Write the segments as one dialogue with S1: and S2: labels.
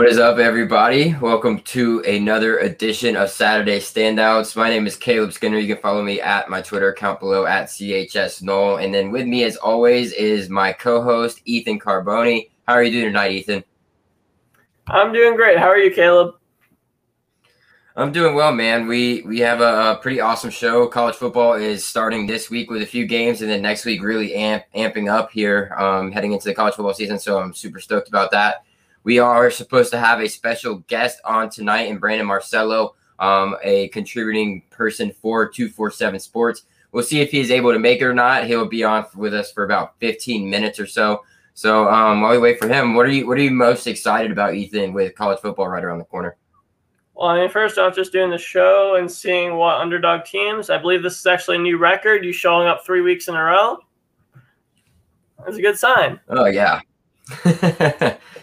S1: What is up, everybody? Welcome to another edition of Saturday Standouts. My name is Caleb Skinner. You can follow me at my Twitter account below at CHS Null. And then with me, as always, is my co host, Ethan Carboni. How are you doing tonight, Ethan?
S2: I'm doing great. How are you, Caleb?
S1: I'm doing well, man. We we have a, a, pretty awesome show. College football is starting this week with a few games, and then next week really amp, amping up here, um, heading into the college football season. So I'm super stoked about that. We are supposed to have a special guest on tonight in Brandon Marcello, um, a contributing person for 247 Sports. We'll see if he's able to make it or not. He'll be on with us for about 15 minutes or so. So um, while we wait for him, what are you what are you most excited about, Ethan, with college football right around the corner?
S2: Well, I mean, first off, just doing the show and seeing what underdog teams. I believe this is actually a new record. You showing up three weeks in a row. That's a good sign.
S1: Oh yeah,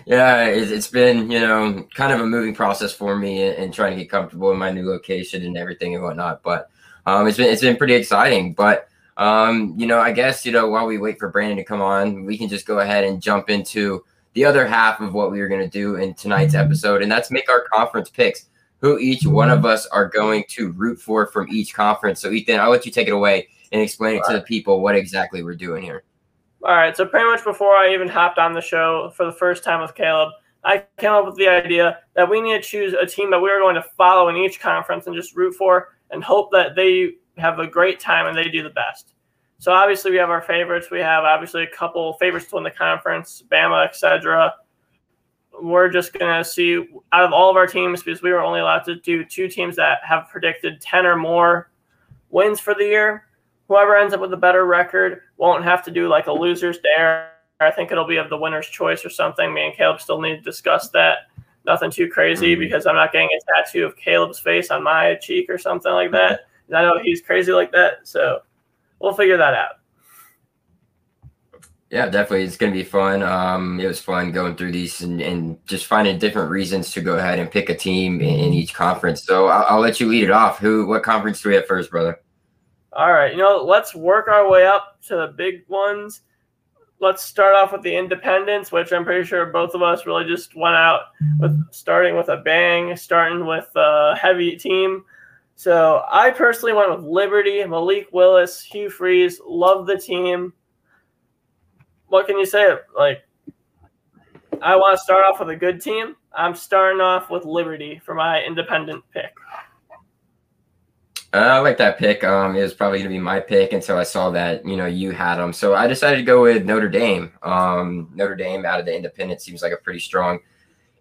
S1: yeah, it's been you know kind of a moving process for me and trying to get comfortable in my new location and everything and whatnot. But um, it's been it's been pretty exciting. But um, you know, I guess you know while we wait for Brandon to come on, we can just go ahead and jump into the other half of what we are going to do in tonight's mm-hmm. episode, and that's make our conference picks. Who each one of us are going to root for from each conference. So, Ethan, I'll let you take it away and explain it to the people what exactly we're doing here.
S2: All right. So pretty much before I even hopped on the show for the first time with Caleb, I came up with the idea that we need to choose a team that we are going to follow in each conference and just root for and hope that they have a great time and they do the best. So obviously we have our favorites. We have obviously a couple favorites to win the conference, Bama, etc. We're just gonna see out of all of our teams because we were only allowed to do two teams that have predicted ten or more wins for the year whoever ends up with a better record won't have to do like a loser's dare. I think it'll be of the winner's choice or something. Me and Caleb still need to discuss that. Nothing too crazy mm-hmm. because I'm not getting a tattoo of Caleb's face on my cheek or something like that. I know he's crazy like that, so we'll figure that out.
S1: Yeah, definitely. It's going to be fun. Um, it was fun going through these and, and, just finding different reasons to go ahead and pick a team in, in each conference. So I'll, I'll, let you lead it off. Who, what conference do we have first, brother?
S2: All right, you know, let's work our way up to the big ones. Let's start off with the independents, which I'm pretty sure both of us really just went out with starting with a bang, starting with a heavy team. So I personally went with Liberty, Malik Willis, Hugh Freeze. Love the team. What can you say? Like, I want to start off with a good team. I'm starting off with Liberty for my independent pick.
S1: Uh, I like that pick. Um, it was probably going to be my pick until I saw that you know you had them. So I decided to go with Notre Dame. Um, Notre Dame out of the independent seems like a pretty strong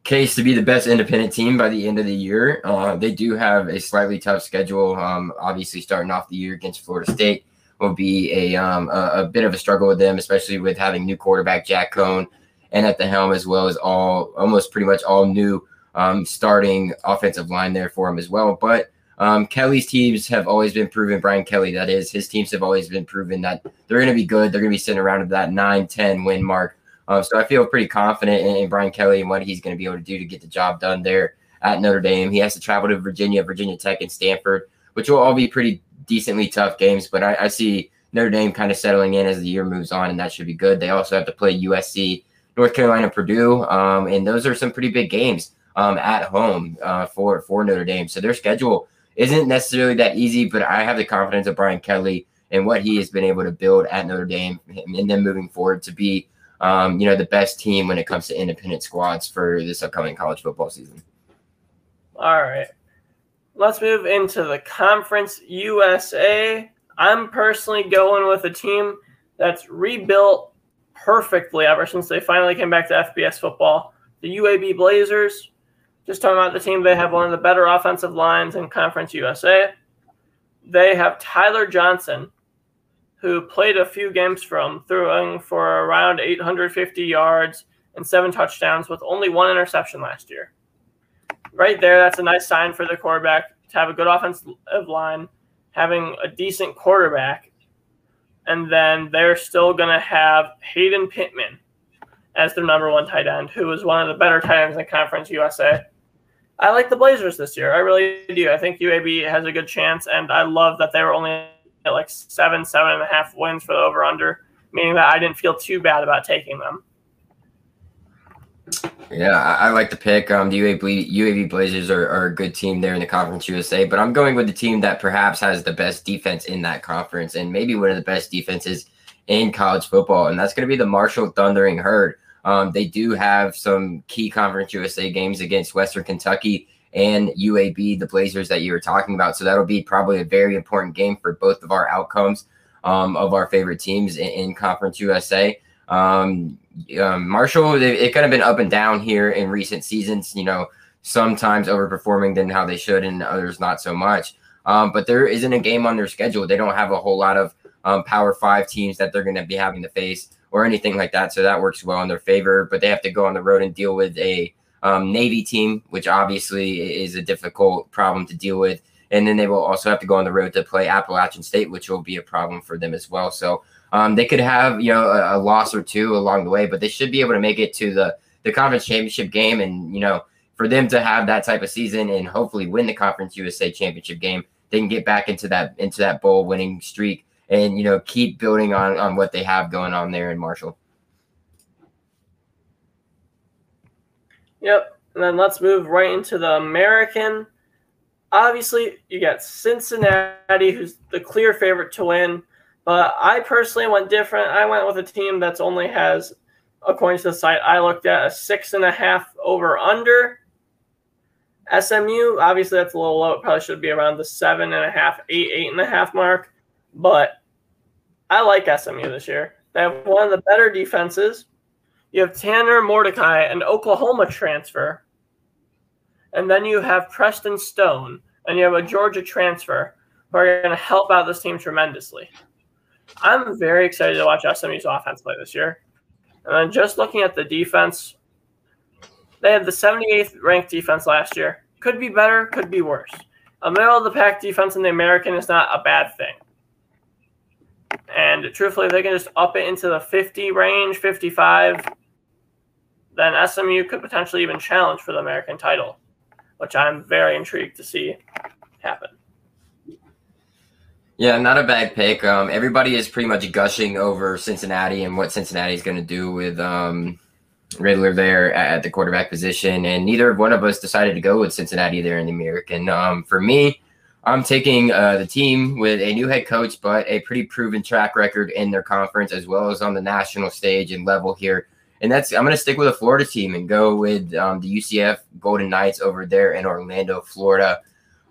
S1: case to be the best independent team by the end of the year. Uh, they do have a slightly tough schedule. Um, obviously, starting off the year against Florida State will be a, um, a, a bit of a struggle with them, especially with having new quarterback Jack Coan and at the helm as well as all almost pretty much all new um, starting offensive line there for him as well. But um, Kelly's teams have always been proven, Brian Kelly, that is, his teams have always been proven that they're going to be good. They're going to be sitting around at that 9 10 win mark. Um, so I feel pretty confident in, in, Brian Kelly and what he's going to be able to do to get the job done there at Notre Dame. He has to travel to Virginia, Virginia Tech, and Stanford, which will all be pretty decently tough games. But I, I see Notre Dame kind of settling in as the year moves on, and that should be good. They also have to play USC, North Carolina, Purdue, um, and those are some pretty big games um, at home uh, for for Notre Dame. So their schedule isn't necessarily that easy, but I have the confidence of Brian Kelly and what he has been able to build at Notre Dame and then moving forward to be, um, you know, the best team when it comes to independent squads for this upcoming college football season.
S2: All right. Let's move into the Conference USA. I'm personally going with a team that's rebuilt perfectly ever since they finally came back to FBS football. The UAB Blazers. Just talking about the team, they have one of the better offensive lines in Conference USA. They have Tyler Johnston, who played a few games from throwing for around 850 yards and seven touchdowns with only one interception last year. Right there, that's a nice sign for the quarterback to have a good offensive line, having a decent quarterback, and then they're still going to have Hayden Pittman as their number one tight end, who is one of the better tight ends in Conference USA. I like the Blazers this year. I really do. I think UAB has a good chance, and I love that they were only at like seven, seven and a half wins for the over under, meaning that I didn't feel too bad about taking them.
S1: Yeah, I, I, like the pick. Um, the UAB UAB Blazers are, are, a good team there in the Conference USA, but I'm going with the team that perhaps has the best defense in that conference and maybe one of the best defenses in college football, and that's going to be the Marshall Thundering Herd. Um, they do have some key Conference USA games against Western Kentucky and UAB, the Blazers that you were talking about. So that'll be probably a very important game for both of our outcomes um, of our favorite teams in, in Conference USA. Um, um, Marshall, it, kind of been up and down here in recent seasons. You know, sometimes overperforming than how they should, and others not so much. Um, but there isn't a game on their schedule. They don't have a whole lot of um, Power Five teams that they're going to be having to face or anything like that. So that works well in their favor. But they have to go on the road and deal with a um, Navy team, which obviously is a difficult problem to deal with. And then they will also have to go on the road to play Appalachian State, which will be a problem for them as well. So um, they could have you know a, a, loss or two along the way, but they should be able to make it to the the conference championship game. And you know for them to have that type of season and hopefully win the conference USA championship game, they can get back into that into that bowl winning streak and you know keep building on on what they have going on there in Marshall.
S2: Yep. And then let's move right into the American. Obviously, you got Cincinnati, who's the clear favorite to win. But I personally went different. I went with a team that's only has, according to the site I looked at, a six and a half over under. SMU, obviously that's a little low. It probably should be around the seven and a half, eight, eight and a half mark. But I like SMU this year. They have one of the better defenses. You have Tanner Mordecai, an Oklahoma transfer. And then you have Preston Stone, and you have a Georgia transfer who are going to help out this team tremendously. I'm very excited to watch SMU's offense play this year. And then just looking at the defense, they had the 78th ranked defense last year. Could be better, could be worse. A middle of the pack defense in the American is not a bad thing. And truthfully, if they can just up it into the 50 range, 55, then SMU could potentially even challenge for the American title, which I'm very intrigued to see happen.
S1: Yeah, not a bad pick. Um, everybody is pretty much gushing over Cincinnati and what Cincinnati is going to do with um, Ridder there at the quarterback position, and neither one of us decided to go with Cincinnati there in the American. Um, for me, I'm taking uh, the team with a new head coach, but a pretty proven track record in their conference as well as on the national stage and level here. And that's I'm going to stick with a Florida team and go with um, the UCF Golden Knights over there in Orlando, Florida.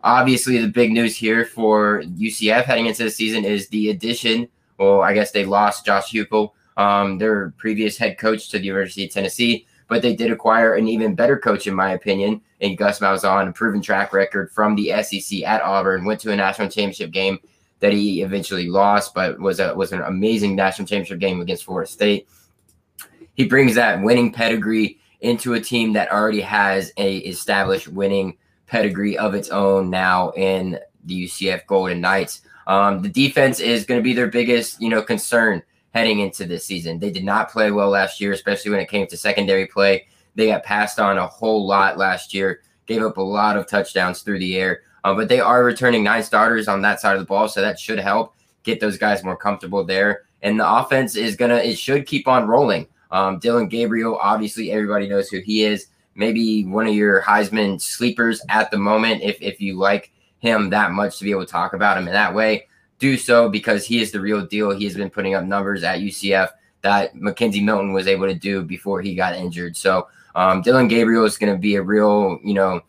S1: Obviously, the big news here for UCF heading into the season is the addition. Well, I guess they lost Josh Heupel, um, their previous head coach to the University of Tennessee, but they did acquire an even better coach, in my opinion, in Gus Malzahn, a proven track record from the SEC at Auburn. Went to a national championship game that he eventually lost, but was a was an amazing national championship game against Florida State. He brings that winning pedigree into a team that already has a established winning pedigree of its own now in the UCF Golden Knights. Um, the defense is going to be their biggest, you know, concern heading into this season. They did not play well last year, especially when it came to secondary play. They got passed on a whole lot last year, gave up a lot of touchdowns through the air. Uh, but they are returning nine starters on that side of the ball, so that should help get those guys more comfortable there. And the offense is gonna it should keep on rolling. Um, Dillon Gabriel, obviously, everybody knows who he is maybe one of your Heisman sleepers at the moment. If if you like him that much to be able to talk about him in that way, do so because he is the real deal. He has been putting up numbers at UCF that McKenzie Milton was able to do before he got injured. So um, Dillon Gabriel is going to be a real, you know,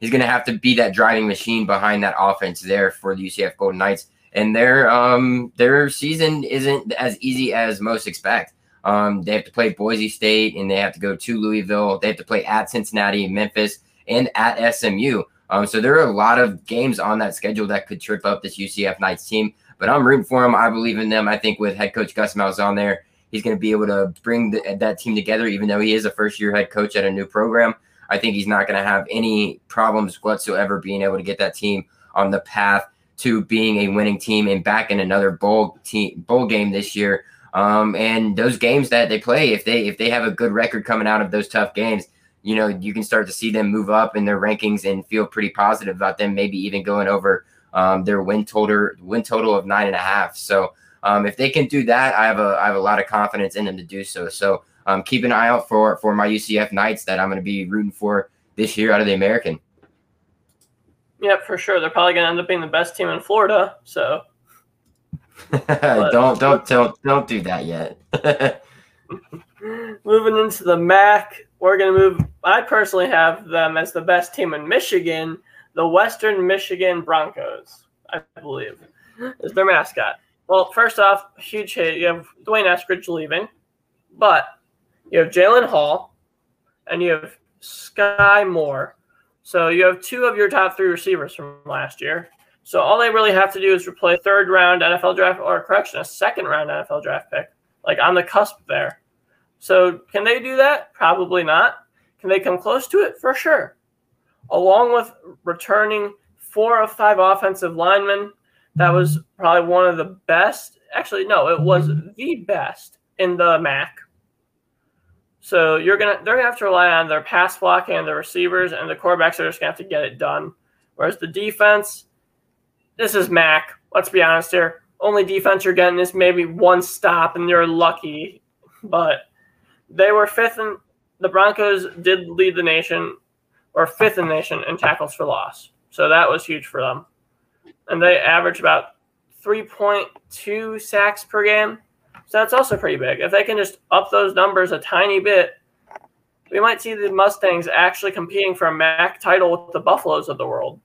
S1: he's going to have to be that driving machine behind that offense there for the UCF Golden Knights. And their um, their season isn't as easy as most expect. Um, they have to play Boise State and they have to go to Louisville. They have to play at Cincinnati, Memphis, and at SMU. Um, so there are a lot of games on that schedule that could trip up this UCF Knights team. But I'm rooting for them. I believe in them. I think with head coach Gus Malzahn there, he's going to be able to bring the, that team together. Even though he is a first year head coach at a new program, I think he's not going to have any problems whatsoever being able to get that team on the path to being a winning team and back in another bowl team bowl game this year um, and those games that they play, if they if they have a good record coming out of those tough games, you know, you can start to see them move up in their rankings and feel pretty positive about them, maybe even going over um, their win total win total of nine and a half. So um, if they can do that, I have a I have a lot of confidence in them to do so. So um, keep an eye out for for my UCF Knights that I'm going to be rooting for this year out of the American.
S2: Yep, for sure. They're probably going to end up being the best team in Florida. So
S1: don't don't don't don't do that yet.
S2: moving into the MAC, we're going to move. I personally have them as the best team in Michigan, the Western Michigan Broncos. I believe is their mascot. Well, first off, huge hit. You have D'Wayne Eskridge leaving, but you have Jalen Hall, and you have Skyy Moore. So you have two of your top three receivers from last year. So all they really have to do is replay third round NFL draft or correction, a second round NFL draft pick, like on the cusp there. So can they do that? Probably not. Can they come close to it? For sure. Along with returning four of five offensive linemen, that was probably one of the best. Actually, no, it was the best in the MAC. So you're gonna they're gonna have to rely on their pass blocking and the receivers, and the quarterbacks are just gonna have to get it done. Whereas the defense, this is Mac. Let's be honest here. Only defense you're getting is maybe one stop, and you're lucky. But they were fifth, in the Broncos did lead the nation, or fifth in the nation in tackles for loss. So that was huge for them. And they average about 3.2 sacks per game. So that's also pretty big. If they can just up those numbers a tiny bit, we might see the Mustangs actually competing for a MAC title with the Buffaloes of the world.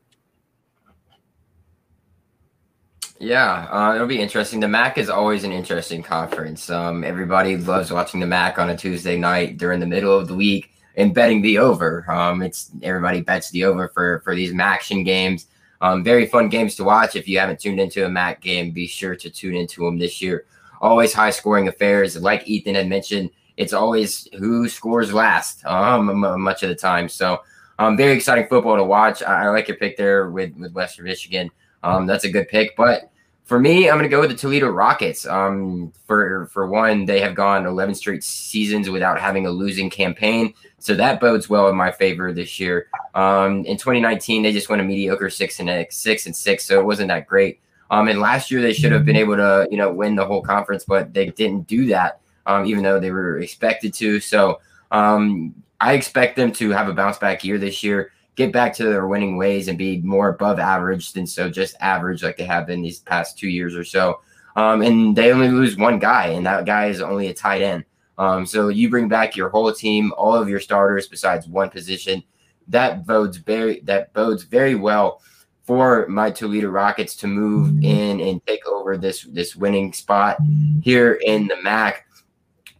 S1: Yeah, uh, it'll be interesting. The MAC is always an interesting conference. Um, everybody loves watching the MAC on a Tuesday night during the middle of the week and betting the over. Um, it's everybody bets the over for for these MACtion games. Um, very fun games to watch. If you haven't tuned into a MAC game, be sure to tune into them this year. Always high scoring affairs. Like Ethan had mentioned, it's always who scores last um, much of the time. So um, very exciting football to watch. I, I like your pick there with, with Western Michigan. Um, that's a good pick. But for me, I'm going to go with the Toledo Rockets. Um, for for one, they have gone 11 straight seasons without having a losing campaign, so that bodes well in my favor this year. Um, in 2019, they just went a mediocre six and six and six, so it wasn't that great. Um, and last year they should have been able to, you know, win the whole conference, but they didn't do that, um, even though they were expected to. So um, I expect them to have a bounce back year this year get back to their winning ways and be more above average than so just average like they have been these past two years or so. Um, and they only lose one guy, and that guy is only a tight end. Um, so you bring back your whole team, all of your starters besides one position. That bodes very that bodes very well for my Toledo Rockets to move in and take over this this winning spot here in the MAC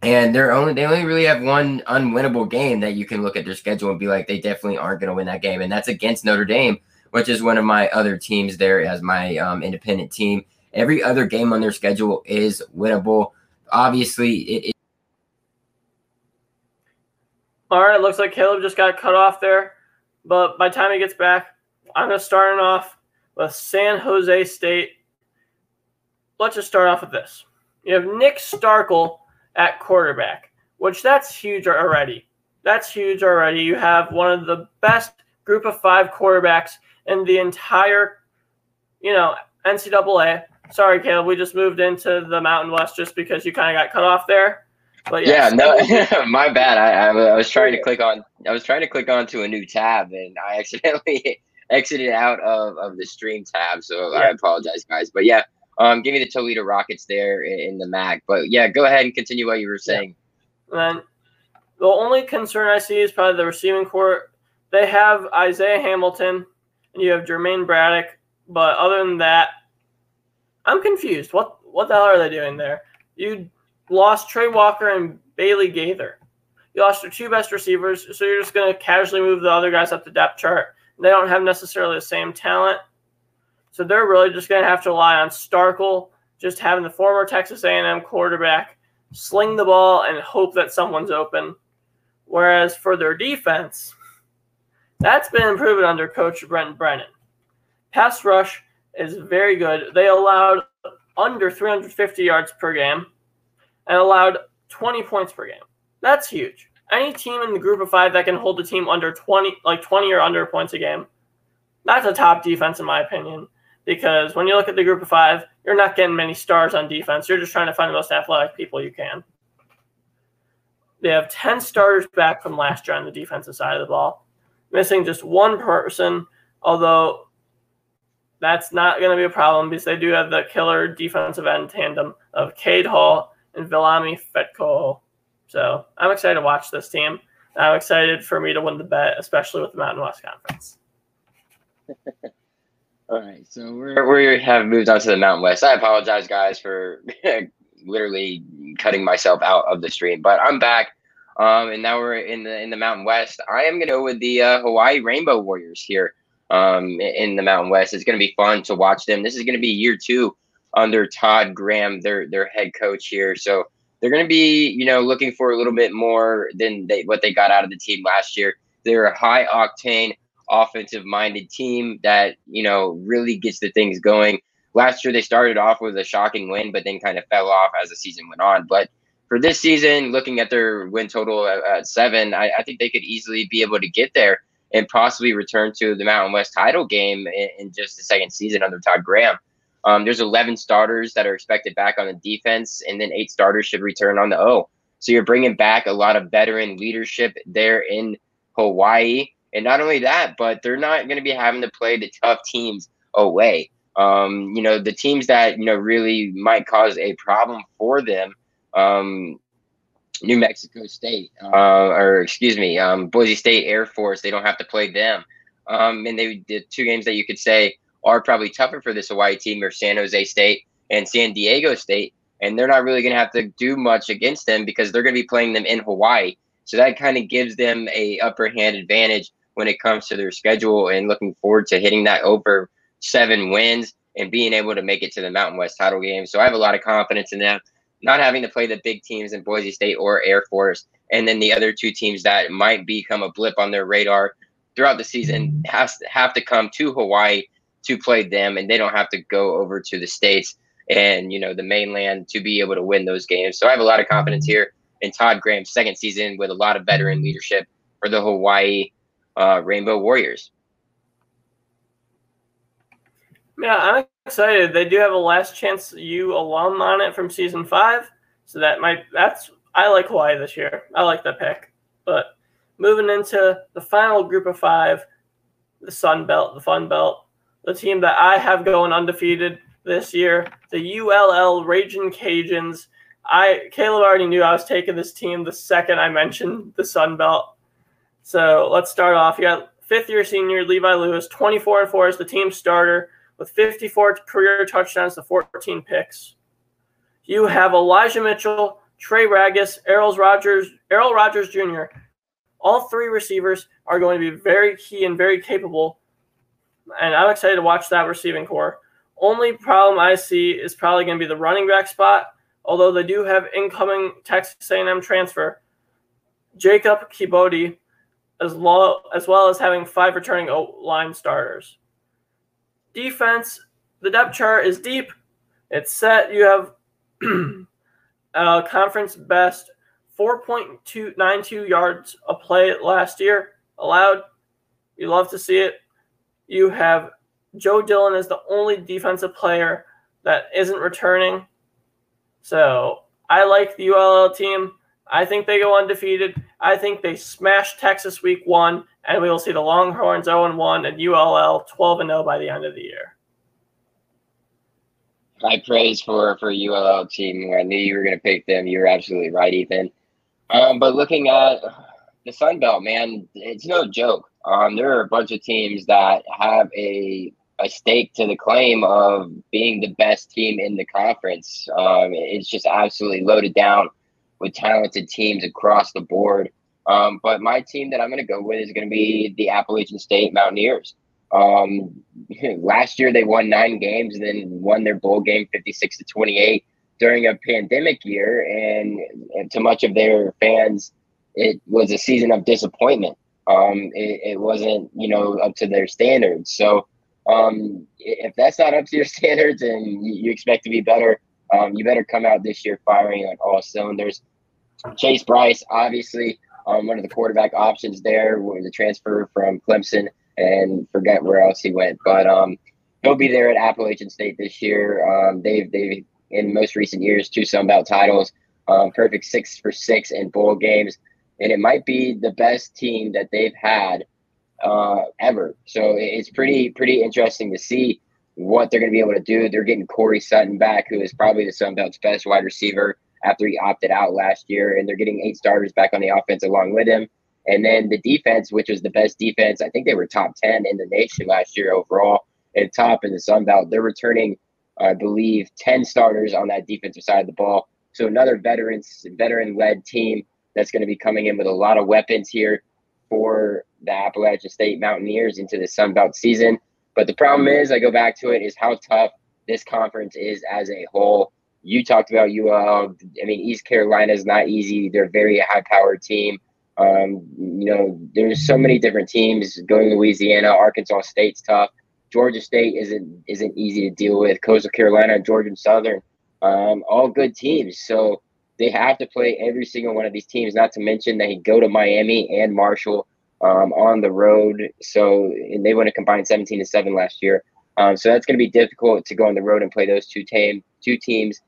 S1: and they're only they only really have one unwinnable game that you can look at their schedule and be like they definitely aren't going to win that game, and that's against Notre Dame, which is one of my other teams there as my um, independent team. Every other game on their schedule is winnable. Obviously, it, it
S2: all right, looks like Caleb just got cut off there. But by the time he gets back, I'm going to start off with San Jose State. Let's just start off with this. You have Nick Starkel at quarterback, which that's huge already. That's huge already. You have one of the best group of five quarterbacks in the entire, you know, NCAA. Sorry, Caleb, we just moved into the Mountain West just because you kind of got cut off there.
S1: But yeah, yeah no, my bad. I, I, was trying to click on. I was trying to click onto a new tab, and I accidentally exited out of, of the stream tab. So yeah. I apologize, guys. But yeah, um, give me the Toledo Rockets there in, the MAC. But yeah, go ahead and continue what you were saying.
S2: Yeah. And the only concern I see is probably the receiving court. They have Isaiah Hamilton and you have Jermaine Braddock, but other than that, I'm confused. What what the hell are they doing there? You lost Tre Walker and Bailey Gaither. You lost your two best receivers, so you're just going to casually move the other guys up the depth chart. They don't have necessarily the same talent. So they're really just going to have to rely on Starkel, just having the former Texas A&M quarterback sling the ball and hope that someone's open. Whereas for their defense, that's been improved under Coach Brent Brennan. Pass rush is very good. They allowed under 350 yards per game and allowed 20 points per game. That's huge. Any team in the group of five that can hold a team under 20, like 20 or under points a game, that's a top defense in my opinion because when you look at the group of five, you're not getting many stars on defense. You're just trying to find the most athletic people you can. They have 10 starters back from last year on the defensive side of the ball, missing just one person, although that's not going to be a problem because they do have the killer defensive end tandem of Cade Hall and Viliami Fehoko. So I'm excited to watch this team. I'm excited for me to win the bet, especially with the Mountain West Conference.
S1: All right, so we're we have moved on to the Mountain West. I apologize, guys, for literally cutting myself out of the stream, but I'm back. Um, and now we're in the in the Mountain West. I am gonna go with the uh, Hawaii Rainbow Warriors here. Um, in the Mountain West, it's gonna be fun to watch them. This is gonna be year two under Todd Graham, their their head coach here. So they're going to be, you know, looking for a little bit more than they, what they got out of the team last year. They're a high octane, offensive minded team that, you know, really gets the things going. Last year, they started off with a shocking win, but then kind of fell off as the season went on. But for this season, looking at their win total at, at seven, I, I, think they could easily be able to get there and possibly return to the Mountain West title game in, in just the second season under Todd Graham. Um, there's 11 starters that are expected back on the defense, and then eight starters should return on the O. So you're bringing back a lot of veteran leadership there in Hawaii. And not only that, but they're not going to be having to play the tough teams away. Um, you know, the teams that, you know, really might cause a problem for them, um, New Mexico State, uh, or excuse me, um, Boise State Air Force, they don't have to play them. Um, and they did two games that you could say are probably tougher for this Hawaii team or San Jose State and San Diego State. And they're not really going to have to do much against them because they're going to be playing them in Hawaii. So that kind of gives them a upper hand advantage when it comes to their schedule and looking forward to hitting that over seven wins and being able to make it to the Mountain West title game. So I have a lot of confidence in them not having to play the big teams in Boise State or Air Force. And then the other two teams that might become a blip on their radar throughout the season has to have to come to Hawaii to play them, and they don't have to go over to the states and you know the mainland to be able to win those games. So I have a lot of confidence here in Todd Graham's second season with a lot of veteran leadership for the Hawaii uh, Rainbow Warriors.
S2: Yeah, I'm excited. They do have a last chance U alum on it from season five, so that might that's I like Hawaii this year. I like that pick. But moving into the final group of five, the Sun Belt, the Fun Belt the team that I have going undefeated this year, the ULL Raging Cajuns. I Caleb already knew I was taking this team the second I mentioned the Sun Belt. So let's start off. You got fifth year senior Levi Lewis, 24 and 4 as the team starter with 54 career touchdowns to 14 picks. You have Elijah Mitchell, Trey Ragas, Errol Rogers, Errol Rogers Jr. All three receivers are going to be very key and very capable and I'm excited to watch that receiving core. Only problem I see is probably going to be the running back spot, although they do have incoming Texas A&M transfer Jacob Kibodi, as, lo- as well as having five returning line starters. Defense, the depth chart is deep. It's set. You have a uh, conference best 4.292 yards a play last year allowed. You love to see it you have Joe Dillon as the only defensive player that isn't returning. So I like the ULL team. I think they go undefeated. I think they smash Texas week one, and we will see the Longhorns 0 1 and ULL 12 0 by the end of the year.
S1: High praise for for ULL team. I knew you were going to pick them. You were absolutely right, Ethan. Um, but looking at the Sun Belt, man, it's no joke. Um, there are a bunch of teams that have a a stake to the claim of being the best team in the conference. Um, it's just absolutely loaded down with talented teams across the board. Um, but my team that I'm going to go with is going to be the Appalachian State Mountaineers. Um, last year they won nine games and then won their bowl game 56 to 28 during a pandemic year, and, and to much of their fans, it was a season of disappointment. Um, it, it, wasn't, you know, up to their standards. So um, if that's not up to your standards and you, expect to be better, um, you better come out this year firing on all cylinders. Chase Brice, obviously, um, one of the quarterback options there, with the transfer from Clemson, and forget where else he went, but um, he'll be there at Appalachian State this year. Um, they've they've in most recent years two Sun Belt titles. um, perfect six for six in bowl games, and it might be the best team that they've had uh, ever. So it's pretty pretty interesting to see what they're going to be able to do. They're getting Corey Sutton back, who is probably the Sun Belt's best wide receiver after he opted out last year, and they're getting eight starters back on the offense along with him. And then the defense, which was the best defense, I think they were top 10 in the nation last year overall and top in the Sun Belt. They're returning, I believe, 10 starters on that defensive side of the ball. So another veterans veteran led team that's going to be coming in with a lot of weapons here for the Appalachian State Mountaineers into the Sun Belt season. But the problem is, I go back to it, is how tough this conference is as a whole. You talked about UL. I mean, East Carolina is not easy. They're a very high powered team. Um, you know, there's so many different teams going Louisiana. Arkansas State's tough. Georgia State isn't isn't easy to deal with. Coastal Carolina, Georgia Southern, um, all good teams. So they have to play every single one of these teams. Not to mention they go to Miami and Marshall um, on the road. So they went a combined 17 to seven last year. Um, so that's going to be difficult to go on the road and play those two team two teams.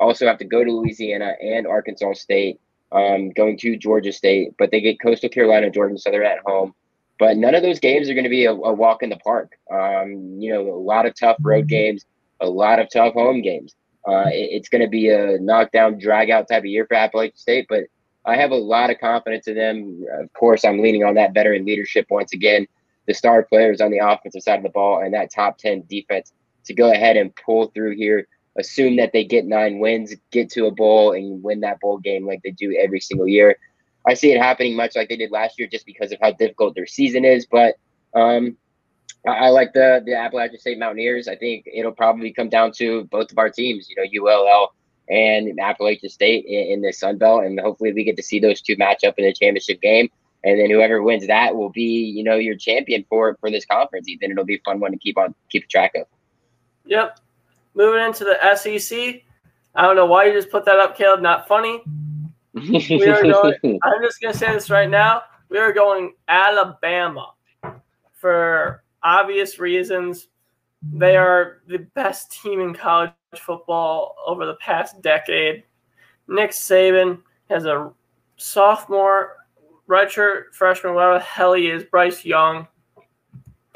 S1: Also have to go to Louisiana and Arkansas State um, going to Georgia State, but they get Coastal Carolina, Georgia Southern at home. But none of those games are going to be a, a walk in the park. Um, you know, a lot of tough road games, a lot of tough home games. Uh, it, it's going to be a knockdown, drag out type of year for Appalachian State, but I have a lot of confidence in them. Of course, I'm leaning on that veteran leadership once again, the star players on the offensive side of the ball, and that top 10 defense to go ahead and pull through here assume that they get nine wins, get to a bowl, and win that bowl game like they do every single year. I see it happening much like they did last year, just because of how difficult their season is. But um, I, I, like the the Appalachian State Mountaineers. I think it'll probably come down to both of our teams. You know, ULL and Appalachian State in, in the Sun Belt, and hopefully we get to see those two match up in the championship game. And then whoever wins that will be, you know, your champion for for this conference. Ethan, it'll be a fun one to keep on keep track of.
S2: Yep, Moving into the SEC. I don't know why you just put that up, Caleb. Not funny. We are going, I'm just going to say this right now. We are going Alabama for obvious reasons. They are the best team in college football over the past decade. Nick Saban has a sophomore, redshirt freshman, whatever the hell he is, Bryce Young.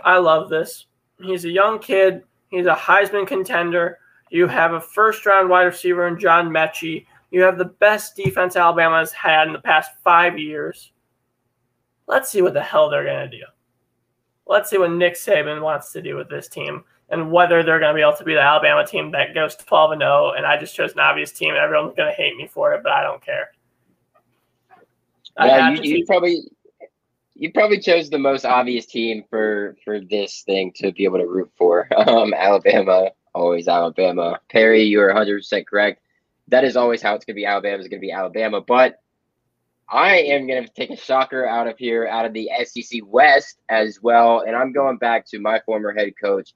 S2: I love this. He's a young kid He's a Heisman contender. You have a first round wide receiver in John Metchie. You have the best defense Alabama has had in the past five years. Let's see what the hell they're going to do. Let's see what Nick Saban wants to do with this team and whether they're going to be able to be the Alabama team that goes 12 and 0. And I just chose an obvious team. And everyone's going to hate me for it, but I don't care.
S1: Yeah, you, you probably you probably chose the most obvious team for for this thing to be able to root for. Um, Alabama, always Alabama. Perry, you are 100 percent correct. That is always how it's going to be. Alabama is going to be Alabama, but I am going to take a shocker out of here, out of the SEC West as well, and I'm going back to my former head coach,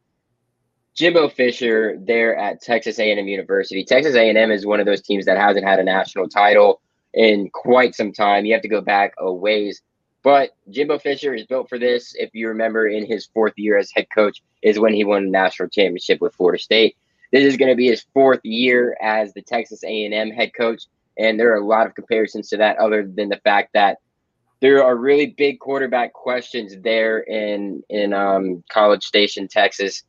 S1: Jimbo Fisher, there at Texas A&M University. Texas A&M is one of those teams that hasn't had a national title in quite some time. You have to go back a ways but Jimbo Fisher is built for this. If you remember, in his fourth year as head coach, is when he won the national championship with Florida State. This is going to be his fourth year as the Texas A&M head coach, and there are a lot of comparisons to that, other than the fact that there are really big quarterback questions there in in um, College Station, Texas,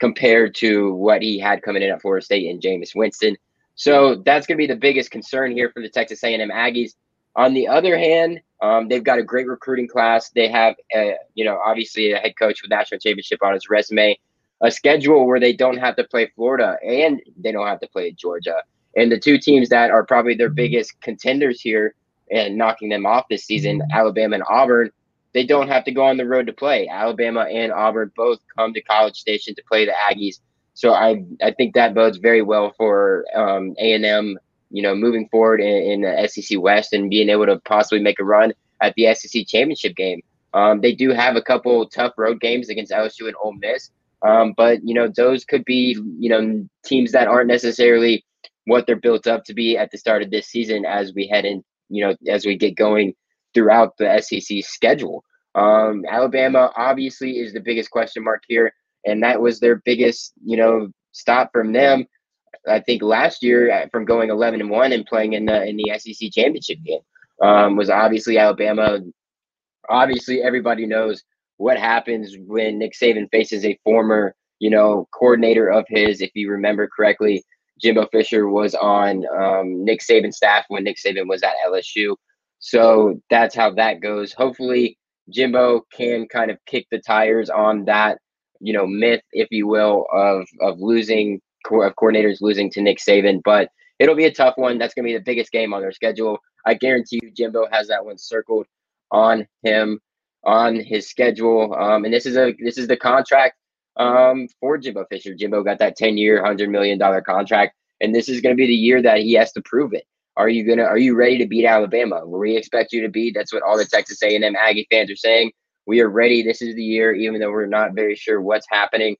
S1: compared to what he had coming in at Florida State and Jameis Winston. So that's going to be the biggest concern here for the Texas A&M Aggies. On the other hand, um, they've got a great recruiting class. They have, a, you know, obviously a head coach with national championship on his resume, a schedule where they don't have to play Florida and they don't have to play Georgia. And the two teams that are probably their biggest contenders here and knocking them off this season, Alabama and Auburn, they don't have to go on the road to play. Alabama and Auburn both come to College Station to play the Aggies. So I I think that bodes very well for um, A&M you know, moving forward in, in the SEC West and being able to possibly make a run at the SEC championship game. Um, they do have a couple tough road games against LSU and Ole Miss, um, but you know those could be you know teams that aren't necessarily what they're built up to be at the start of this season as we head in you know as we get going throughout the SEC schedule. Um, Alabama obviously is the biggest question mark here, and that was their biggest you know stop from them I think last year uh, from going 11 and one and playing in the in the SEC championship game um, was obviously Alabama. Obviously, everybody knows what happens when Nick Saban faces a former, you know, coordinator of his. If you remember correctly, Jimbo Fisher was on um, Nick Saban's staff when Nick Saban was at LSU. So that's how that goes. Hopefully, Jimbo can kind of kick the tires on that, you know, myth, if you will, of of losing of coordinators losing to Nick Saban. But it'll be a tough one. That's going to be the biggest game on their schedule. I guarantee you, Jimbo has that one circled on him on his schedule. Um, and this is a this is the contract um, for Jimbo Fisher. Jimbo got that ten year, hundred million dollar contract, and this is going to be the year that he has to prove it. Are you gonna? Are you ready to beat Alabama? Where we expect you to be? That's what all the Texas A&M Aggie fans are saying. We are ready. This is the year, even though we're not very sure what's happening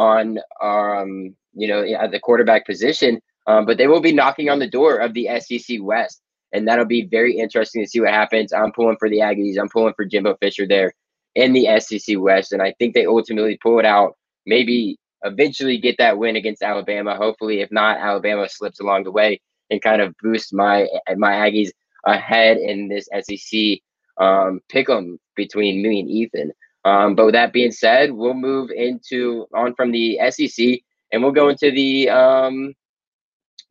S1: on um, you know, at the quarterback position. Um, but they will be knocking on the door of the SEC West, and that'll be very interesting to see what happens. I'm pulling for the Aggies. I'm pulling for Jimbo Fisher there in the SEC West, and I think they ultimately pull it out. Maybe eventually get that win against Alabama. Hopefully, if not, Alabama slips along the way and kind of boost my my Aggies ahead in this SEC um, pick 'em between me and Ethan. Um, but with that being said, we'll move into on from the SEC and we'll go into the um,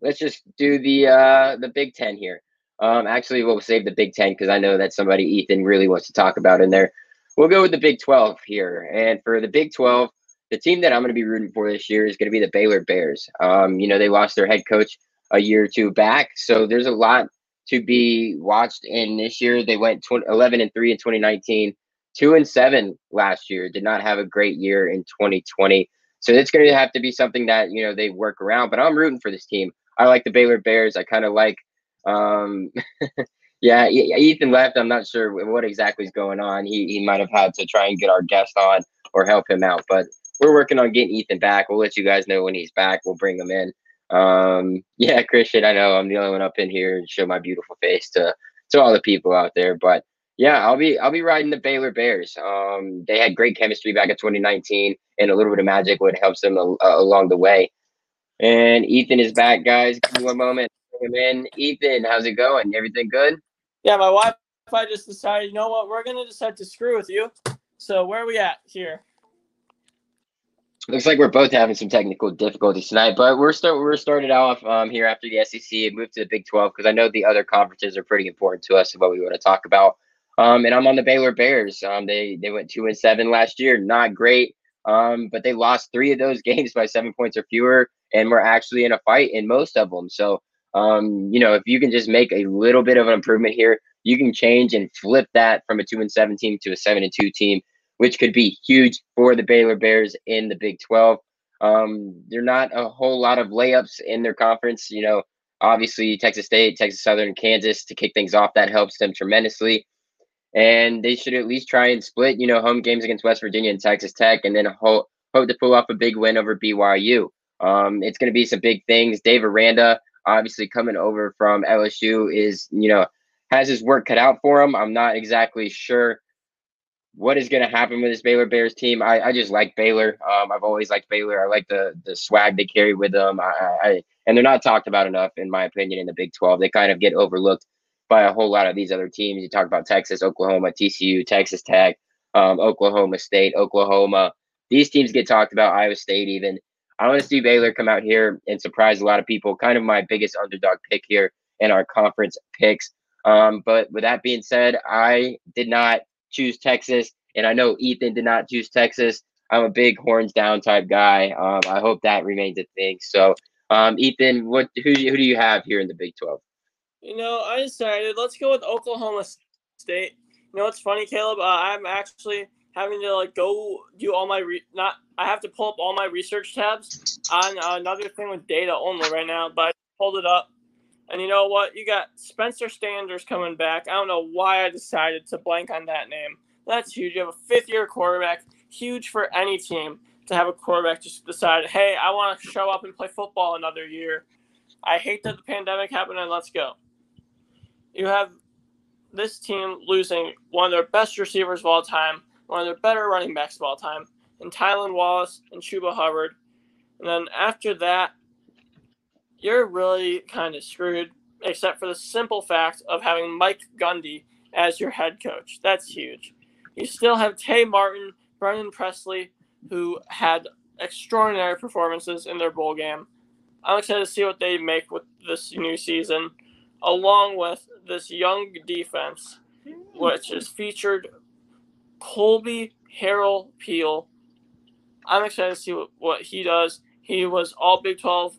S1: let's just do the uh, the Big Ten here. Um, actually, we'll save the Big Ten because I know that somebody Ethan really wants to talk about in there. We'll go with the Big Twelve here, and for the Big Twelve, the team that I'm going to be rooting for this year is going to be the Baylor Bears. Um, you know, they lost their head coach a year or two back, so there's a lot to be watched in this year. They went 20, 11 and three in 2019, two and seven last year. Did not have a great year in 2020. So it's going to have to be something that you know they work around. But I'm rooting for this team. I like the Baylor Bears. I kind of like, um, yeah, Ethan left. I'm not sure what exactly is going on. He he might have had to try and get our guest on or help him out. But we're working on getting Ethan back. We'll let you guys know when he's back. We'll bring him in. Um, yeah, Christian, I know I'm the only one up in here and show my beautiful face to to all the people out there. But yeah, I'll be I'll be riding the Baylor Bears. Um, they had great chemistry back in 2019, and a little bit of magic would help them a, a, along the way. And Ethan is back, guys. Give me one moment. Bring him in. Ethan, how's it going? Everything good?
S2: Yeah, my Wi-Fi just decided. You know what? We're gonna decide to screw with you. So where are we at here?
S1: Looks like we're both having some technical difficulties tonight, but we're start we're started off um, here after the SEC and moved to the Big 12 because I know the other conferences are pretty important to us and what we want to talk about. Um, and I'm on the Baylor Bears. Um, they they went two and seven last year, not great. Um, but they lost three of those games by seven points or fewer, and we're actually in a fight in most of them. So, um, you know, if you can just make a little bit of an improvement here, you can change and flip that from a two and seven team to a seven and two team, which could be huge for the Baylor Bears in the Big Twelve. Um, they're not a whole lot of layups in their conference. You know, obviously Texas State, Texas Southern, Kansas to kick things off. That helps them tremendously and they should at least try and split, you know, home games against West Virginia and Texas Tech, and then hope, hope to pull off a big win over BYU. Um, it's going to be some big things. Dave Aranda, obviously coming over from LSU, is you know has his work cut out for him. I'm not exactly sure what is going to happen with this Baylor Bears team. I, I just like Baylor. Um, I've always liked Baylor. I like the the swag they carry with them. I, I and they're not talked about enough, in my opinion, in the Big 12. They kind of get overlooked by a whole lot of these other teams. You talk about Texas, Oklahoma, TCU, Texas Tech, um, Oklahoma State, Oklahoma. These teams get talked about, Iowa State even. I want to see Baylor come out here and surprise a lot of people. Kind of my biggest underdog pick here in our conference picks. Um, but with that being said, I did not choose Texas, and I know Ethan did not choose Texas. I'm a big horns down type guy. Um, I hope that remains a thing. So, um, Ethan, what who, who do you have here in the Big 12?
S2: You know, I decided let's go with Oklahoma State. You know what's funny, Caleb? Uh, I'm actually having to like go do all my re- not. I have to pull up all my research tabs on uh, another thing with data only right now, but I pulled it up. And you know what? You got Spencer Sanders coming back. I don't know why I decided to blank on that name. That's huge. You have a fifth year quarterback. Huge for any team to have a quarterback just decide, hey, I want to show up and play football another year. I hate that the pandemic happened and let's go you have this team losing one of their best receivers of all time, one of their better running backs of all time, and Tylan Wallace and Chuba Hubbard. And then after that, you're really kind of screwed, except for the simple fact of having Mike Gundy as your head coach. That's huge. You still have Tay Martin, Brennan Presley, who had extraordinary performances in their bowl game. I'm excited to see what they make with this new season, along with this young defense, which is featured Colby Harrell Peel. I'm excited to see what, what he does. He was all Big 12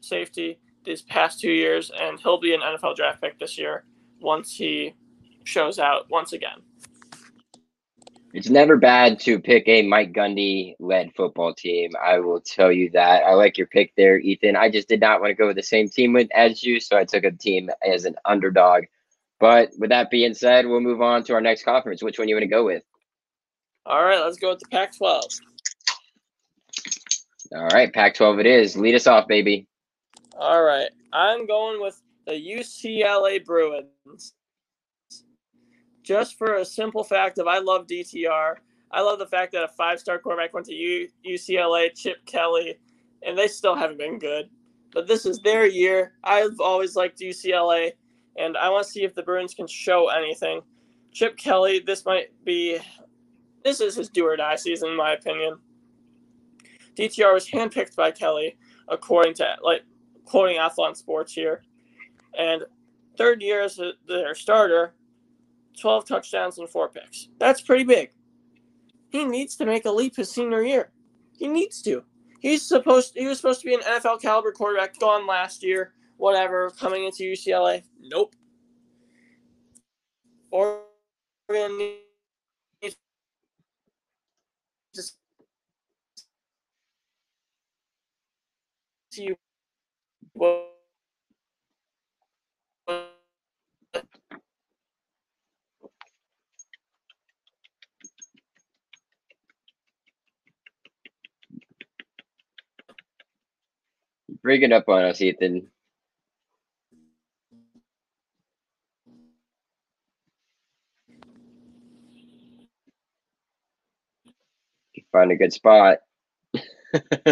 S2: safety these past two years, and he'll be an NFL draft pick this year once he shows out once again.
S1: It's never bad to pick a Mike Gundy led football team. I will tell you that. I like your pick there, Ethan. I just did not want to go with the same team with as you, so I took a team as an underdog. But with that being said, we'll move on to our next conference. Which one you want to go with?
S2: All right, let's go with the Pac 12.
S1: All right, Pac 12 it is. Lead us off, baby.
S2: All right, I'm going with the UCLA Bruins just for a simple fact of I love DTR. I love the fact that a five star quarterback went to U- UCLA, Chip Kelly, and they still haven't been good. But this is their year. I've always liked UCLA, and I want to see if the Bruins can show anything. Chip Kelly, this might be, this is his do or die season, in my opinion. DTR was handpicked by Kelly, according to, like, quoting Athlon Sports here. And third year as their starter, 12 touchdowns and four picks. That's pretty big. He needs to make a leap his senior year. He needs to. He's supposed he was supposed to be an NFL caliber quarterback gone last year, whatever, coming into UCLA. Nope. Oregon needs to see
S1: Bring it up on us, Ethan. Find a good spot.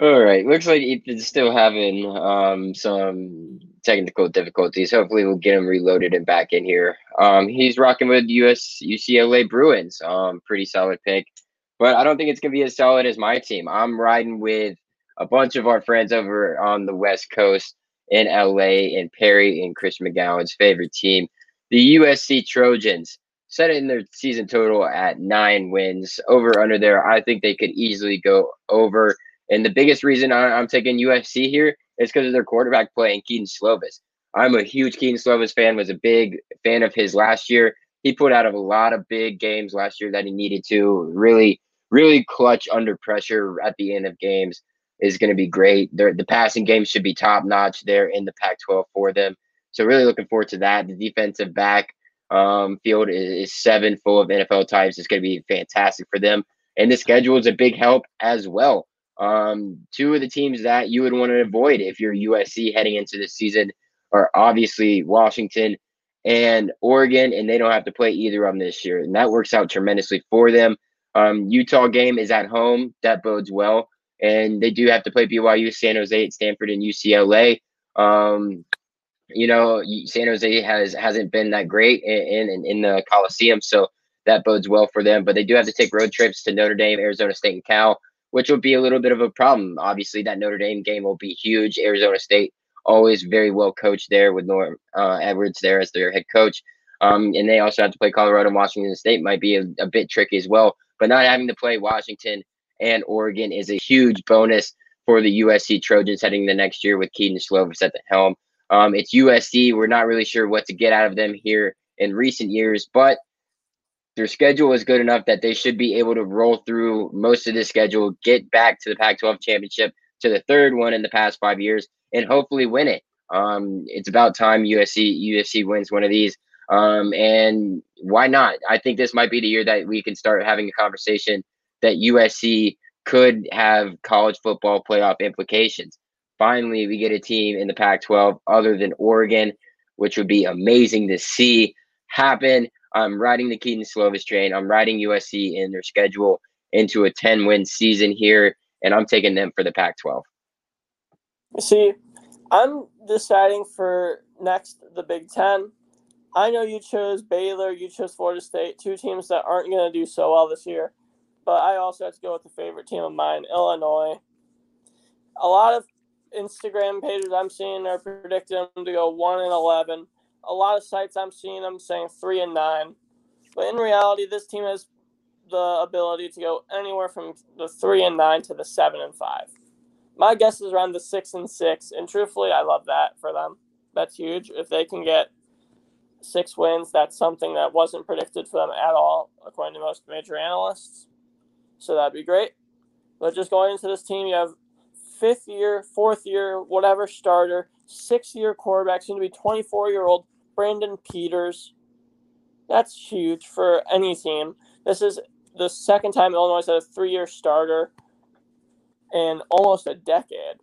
S1: All right. Looks like Ethan's still having um, some technical difficulties. Hopefully, we'll get him reloaded and back in here. Um, he's rocking with US UCLA Bruins. Um, pretty solid pick, but I don't think it's gonna be as solid as my team. I'm riding with a bunch of our friends over on the West Coast in LA and Perry and Chris McGowan's favorite team, the USC Trojans. Set in their season total at nine wins. Over under there, I think they could easily go over. And the biggest reason I, am taking USC here is because of their quarterback play Kedon Slovis. I'm a huge Kedon Slovis fan, was a big fan of his last year. He put out a lot of big games last year that he needed to. Really, really clutch under pressure at the end of games is going to be great. They're, the passing game should be top notch there in the Pac 12 for them. So, really looking forward to that. The defensive back um, field is, is seven full of NFL types. It's going to be fantastic for them. And the schedule is a big help as well. Um, two of the teams that you would want to avoid if you're USC heading into this season are obviously Washington and Oregon, and they don't have to play either of them this year. And that works out tremendously for them. Um, Utah game is at home. That bodes well and they do have to play BYU, San Jose, at Stanford, and UCLA. Um, you know, San Jose has hasn't been that great in, in in the Coliseum, so that bodes well for them. But they do have to take road trips to Notre Dame, Arizona State, and Cal, which will be a little bit of a problem. Obviously, that Notre Dame game will be huge. Arizona State always very well coached there with Herm uh, Edwards there as their head coach. Um, and they also have to play Colorado and Washington State might be a, a bit tricky as well. But not having to play Washington and Oregon is a huge bonus for the USC Trojans heading the next year with Kedon Slovis at the helm. Um, it's USC. We're not really sure what to get out of them here in recent years, but their schedule is good enough that they should be able to roll through most of the schedule, get back to the Pac 12 championship, to the third one in the past five years, and hopefully win it. Um, it's about time USC USC wins one of these. Um, and why not? I think this might be the year that we can start having a conversation that USC could have college football playoff implications. Finally, we get a team in the Pac 12 other than Oregon, which would be amazing to see happen. I'm riding the Kedon Slovis train. I'm riding USC in their schedule into a 10 win season here, and I'm taking them for the Pac 12.
S2: See, I'm deciding for next the Big Ten. I know you chose Baylor, you chose Florida State, two teams that aren't going to do so well this year. But I also have to go with the favorite team of mine, Illinois. A lot of Instagram pages I'm seeing are predicting them to go one and eleven. A lot of sites I'm seeing them saying three and nine. But in reality, this team has the ability to go anywhere from the three and nine to the seven and five. My guess is around the six and six, and truthfully, I love that for them. That's huge. If they can get six wins, that's something that wasn't predicted for them at all, according to most major analysts. So that'd be great. But just going into this team, you have fifth year, fourth year, whatever starter, six year quarterback, soon to be 24 year old Brandon Peters. That's huge for any team. This is the second time Illinois had a three year starter in almost a decade.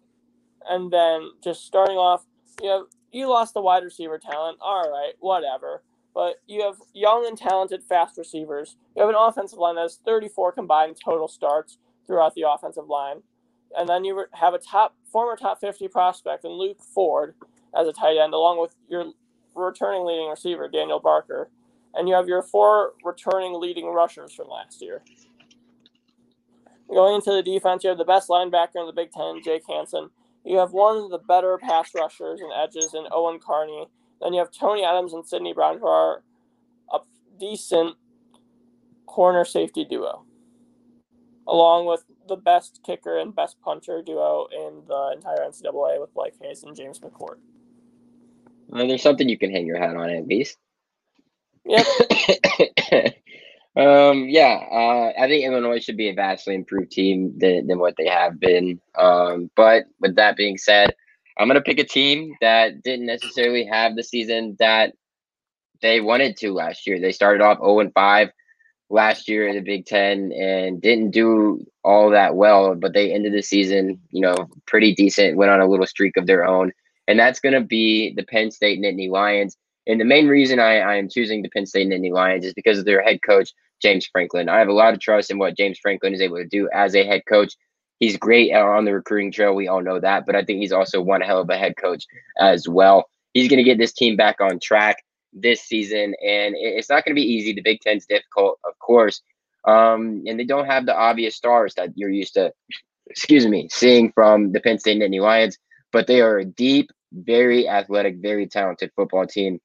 S2: And then just starting off, you know, you lost the wide receiver talent. All right, whatever. But you have young and talented fast receivers. You have an offensive line that has 34 combined total starts throughout the offensive line. And then you have a top former top 50 prospect in Luke Ford as a tight end, along with your returning leading receiver, Daniel Barker. And you have your four returning leading rushers from last year. Going into the defense, you have the best linebacker in the Big Ten, Jake Hansen. You have one of the better pass rushers and edges in Owen Carney. Then you have Tony Adams and Sidney Brown, who are a decent corner safety duo, along with the best kicker and best puncher duo in the entire NCAA with Blake Hayes and James McCourt.
S1: Well, there's something you can hang your hat on at least.
S2: Yep.
S1: um, yeah, uh, I think Illinois should be a vastly improved team than, than what they have been. Um, but with that being said, I'm to pick a team that didn't necessarily have the season that they wanted to last year. They started off 0 and 5 last year in the Big Ten and didn't do all that well, but they ended the season, you know, pretty decent, went on a little streak of their own. And that's to be the Penn State Nittany Lions. And the main reason I, I am choosing the Penn State Nittany Lions is because of their head coach, James Franklin. I have a lot of trust in what James Franklin is able to do as a head coach. He's great on the recruiting trail. We all know that. But I think he's also one hell of a head coach as well. He's going to get this team back on track this season. And it's not going to be easy. The Big Ten's difficult, of course. Um, and they don't have the obvious stars that you're used to, excuse me, seeing from the Penn State Nittany Lions. But they are a deep, very athletic, very talented football team.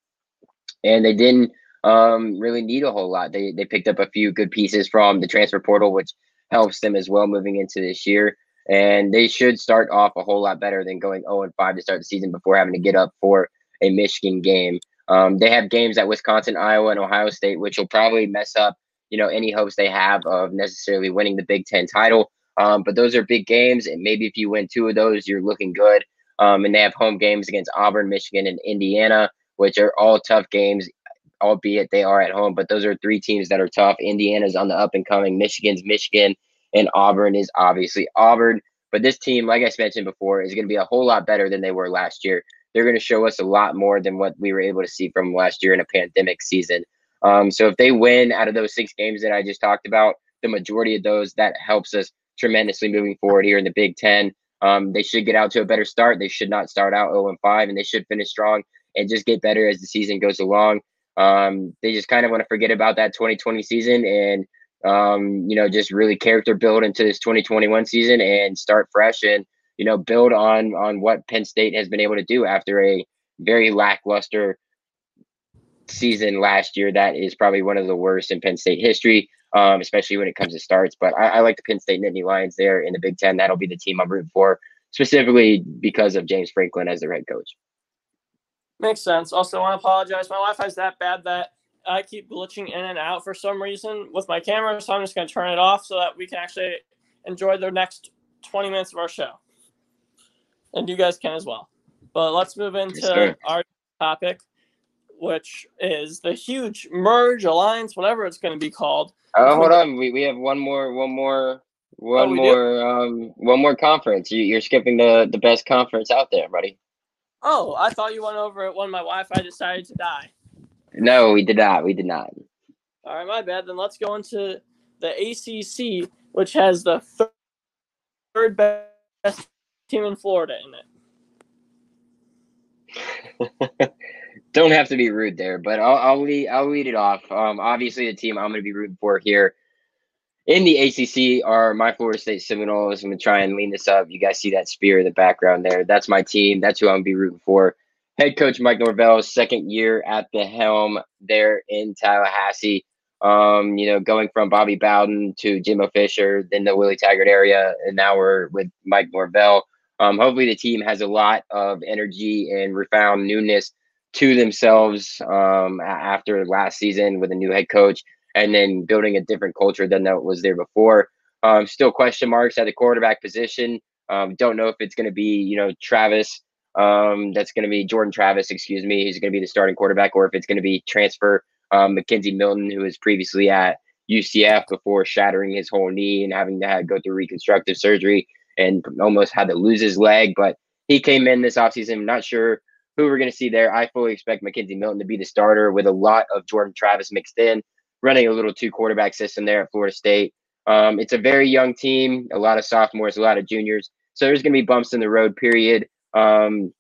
S1: And they didn't um, really need a whole lot. They, they picked up a few good pieces from the transfer portal, which helps them as well moving into this year. And they should start off a whole lot better than going 0 and 5 to start the season before having to get up for a Michigan game. Um, they have games at Wisconsin, Iowa, and Ohio State, which will probably mess up, you know, any hopes they have of necessarily winning the Big Ten title. Um, but those are big games, and maybe if you win two of those, you're looking good. Um, and they have home games against Auburn, Michigan, and Indiana, which are all tough games, albeit they are at home. But those are three teams that are tough. Indiana's on the up and coming. Michigan's Michigan, and Auburn is obviously Auburn. But this team, like I mentioned before, is going to be a whole lot better than they were last year. They're going to show us a lot more than what we were able to see from last year in a pandemic season. Um, so if they win out of those six games that I just talked about, the majority of those, that helps us tremendously moving forward here in the Big Ten. Um, they should get out to a better start. They should not start out 0 and 5, and they should finish strong and just get better as the season goes along. Um, they just kind of want to forget about that 2020 season and um, you know, just really character build into this 2021 season and start fresh and, you know, build on on what Penn State has been able to do after a very lackluster season last year. That is probably one of the worst in Penn State history, um, especially when it comes to starts. But I, I like the Penn State Nittany Lions there in the Big Ten. That'll be the team I'm rooting for, specifically because of James Franklin as their head coach.
S2: Makes sense. Also, I want to apologize. My Wi-Fi is that bad that I keep glitching in and out for some reason with my camera, so I'm just going to turn it off so that we can actually enjoy the next 20 minutes of our show. And you guys can as well. But let's move into yes, our topic, which is the huge merge alliance, whatever it's going to be called.
S1: Oh, hold on. We, we have one more, one more, one oh, more, um, one more conference. You, you're skipping the the best conference out there, buddy.
S2: Oh, I thought you went over it when my Wi-Fi decided to die.
S1: No, we did not. We did not.
S2: All right, my bad. Then let's go into the ACC, which has the third best team in Florida in it.
S1: Don't have to be rude there, but I'll I'll lead I'll lead it off. Um, obviously the team I'm going to be rooting for here in the ACC are my Florida State Seminoles. I'm to try and lean this up. You guys see that spear in the background there. That's my team. That's who I'm to be rooting for. Head coach Mike Norvell's second year at the helm there in Tallahassee. Um, you know, going from Bobby Bowden to Jimbo Fisher, then the Willie Taggart area, and now we're with Mike Norvell. Um, hopefully, the team has a lot of energy and refound newness to themselves um, after last season with a new head coach and then building a different culture than that was there before. Um, still question marks at the quarterback position. Um, don't know if it's going to be, you know, Travis. Um, that's going to be Jordan Travis, excuse me. He's going to be the starting quarterback, or if it's going to be transfer um, McKenzie Milton, who was previously at UCF before shattering his whole knee and having to go through reconstructive surgery and almost had to lose his leg. But he came in this offseason. Not sure who we're going to see there. I fully expect McKenzie Milton to be the starter with a lot of Jordan Travis mixed in, running a little two quarterback system there at Florida State. Um, it's a very young team, a lot of sophomores, a lot of juniors. So there's going to be bumps in the road, period. Um,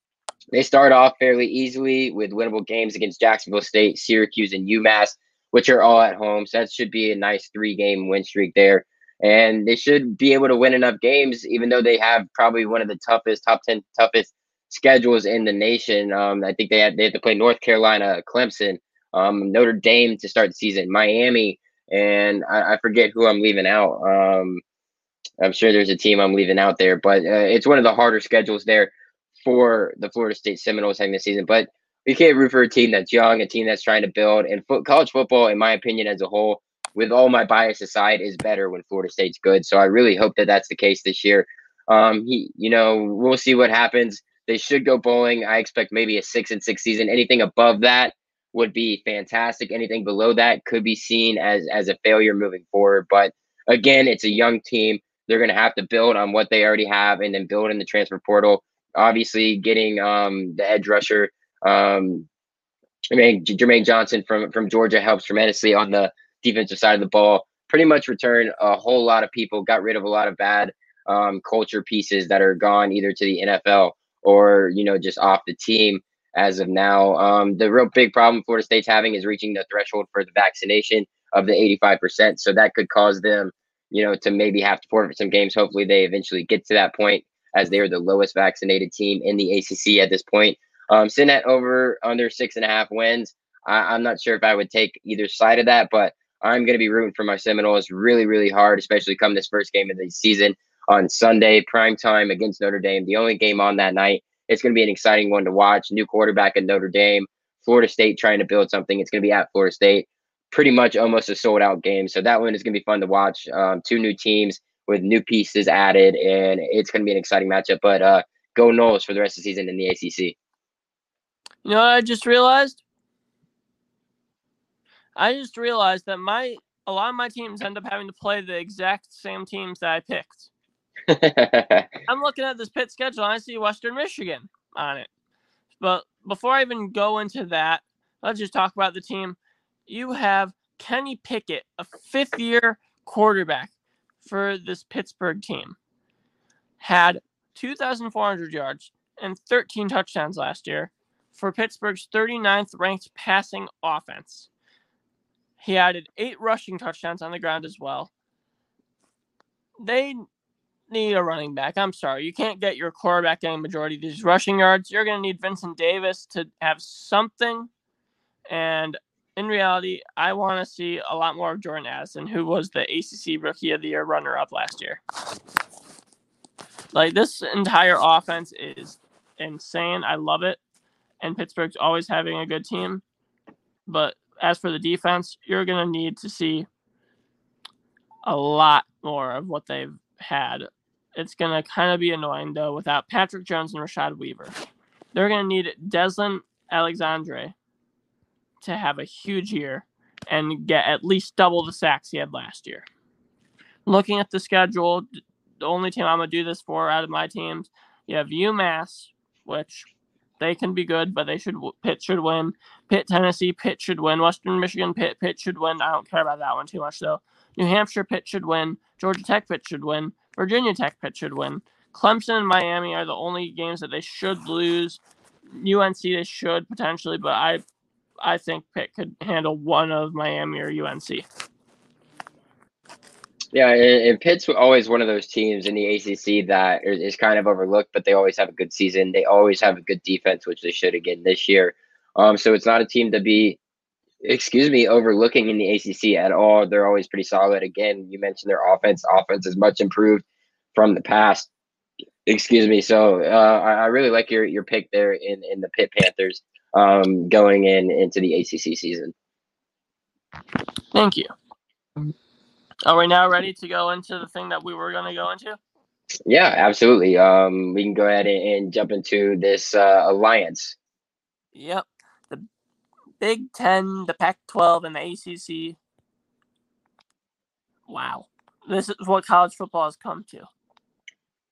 S1: they start off fairly easily with winnable games against Jacksonville State, Syracuse, and UMass, which are all at home. So that should be a nice three game win streak there. And they should be able to win enough games, even though they have probably one of the toughest, top 10 toughest schedules in the nation. Um, I think they had they had to play North Carolina, Clemson, um, Notre Dame to start the season, Miami, and I, I forget who I'm leaving out. Um, I'm sure there's a team I'm leaving out there, but uh, it's one of the harder schedules there for the Florida State Seminoles having this season. But we can't root for a team that's young, a team that's trying to build. And fo- college football, in my opinion, as a whole, with all my bias aside, is better when Florida State's good. So I really hope that that's the case this year. Um, he, you know, we'll see what happens. They should go bowling. I expect maybe a six and six season. Anything above that would be fantastic. Anything below that could be seen as as a failure moving forward. But again, it's a young team. They're going to have to build on what they already have and then build in the transfer portal. Obviously, getting um, the edge rusher, um, I mean, Jermaine Johnson from from Georgia helps tremendously on the defensive side of the ball. Pretty much returned a whole lot of people, got rid of a lot of bad um, culture pieces that are gone either to the NFL or you know just off the team as of now. Um, the real big problem Florida State's having is reaching the threshold for the vaccination of the 85%. So that could cause them, you know, to maybe have to forfeit some games. Hopefully, they eventually get to that point as they are the lowest vaccinated team in the ACC at this point. Um, sitting at over under six and a half wins. I, I'm not sure if I would take either side of that, but I'm going to be rooting for my Seminoles really, really hard, especially come this first game of the season on Sunday, prime time against Notre Dame. The only game on that night. It's going to be an exciting one to watch. New quarterback at Notre Dame, Florida State trying to build something. It's going to be at Florida State. Pretty much almost a sold out game. So that one is going to be fun to watch. Um, two new teams with new pieces added, and it's going to be an exciting matchup. But uh, go Noles for the rest of the season in the ACC.
S2: You know what I just realized? I just realized that my a lot of my teams end up having to play the exact same teams that I picked. I'm looking at this Pitt schedule and I see Western Michigan on it. But before I even go into that, let's just talk about the team. You have Kenny Pickett, a fifth year quarterback for this Pittsburgh team. Had 2,400 yards and 13 touchdowns last year for Pittsburgh's 39th ranked passing offense. He added eight rushing touchdowns on the ground as well. They need a running back. I'm sorry. You can't get your quarterback getting majority of these rushing yards. You're going to need Vincent Davis to have something. And in reality, I want to see a lot more of Jordan Addison, who was the ACC Rookie of the Year runner up last year. Like, this entire offense is insane. I love it. And Pittsburgh's always having a good team. But as for the defense, you're going to need to see a lot more of what they've had it's going to kind of be annoying, though, without Patrick Jones and Rashad Weaver. They're going to need Deslin Alexandre to have a huge year and get at least double the sacks he had last year. Looking at the schedule, the only team I'm going to do this for out of my teams, you have UMass, which they can be good, but they should Pitt should win. Pitt, Tennessee, Pitt should win. Western Michigan, Pitt, Pitt should win. I don't care about that one too much though. New Hampshire, Pitt should win. Georgia Tech, Pitt should win. Virginia Tech Pitt should win. Clemson and Miami are the only games that they should lose. UNC they should potentially, but I I think Pitt could handle one of Miami or UNC.
S1: Yeah, and, Pitt's always one of those teams in the ACC that is kind of overlooked, but they always have a good season. They always have a good defense, which they should again this year. Um, so it's not a team to be, excuse me, overlooking in the ACC at all. They're always pretty solid. Again, you mentioned their offense. Offense is much improved from the past. Excuse me. So uh, I, I really like your your pick there in in the Pitt Panthers um, going in into the ACC season.
S2: Thank you. Are we now ready to go into the thing that we were going to go into?
S1: Yeah, absolutely. Um, we can go ahead and, and jump into this uh, alliance.
S2: Yep, Big Ten, the Pac-12, and the ACC. Wow, this is what college football has come to.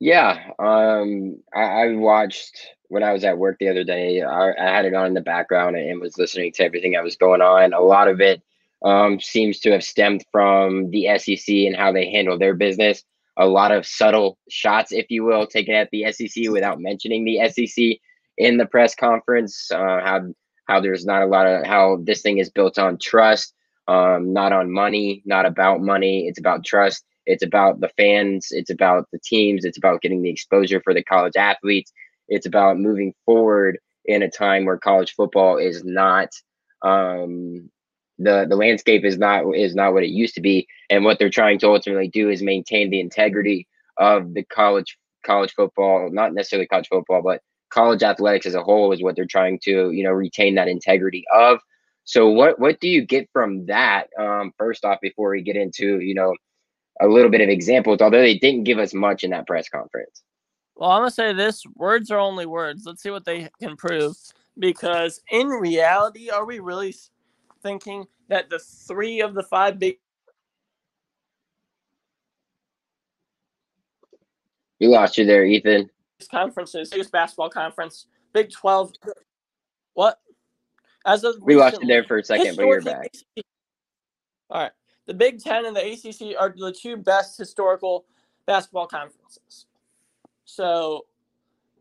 S1: Yeah, um, I, I watched when I was at work the other day. I, I had it on in the background and was listening to everything that was going on. A lot of it um, seems to have stemmed from the SEC and how they handle their business. A lot of subtle shots, if you will, taken at the SEC without mentioning the SEC in the press conference. Uh, how how there's not a lot of how this thing is built on trust, um, not on money, not about money. It's about trust. It's about the fans. It's about the teams. It's about getting the exposure for the college athletes. It's about moving forward in a time where college football is not um, the the landscape is not is not what it used to be and what they're trying to ultimately do is maintain the integrity of the college college football not necessarily college football but college athletics as a whole is what they're trying to you know retain that integrity of. So what what do you get from that um, first off before we get into you know a little bit of examples although they didn't give us much in that press conference?
S2: Well i'm gonna say this words are only words. Let's see what they can prove. Because in reality are we really thinking that the three of the five big
S1: You lost you there, Ethan.
S2: Conferences, biggest basketball conference, Big Twelve. What?
S1: As of we recently, lost you there for a second, but you're back.
S2: All right, the Big Ten and the ACC are the two best historical basketball conferences. So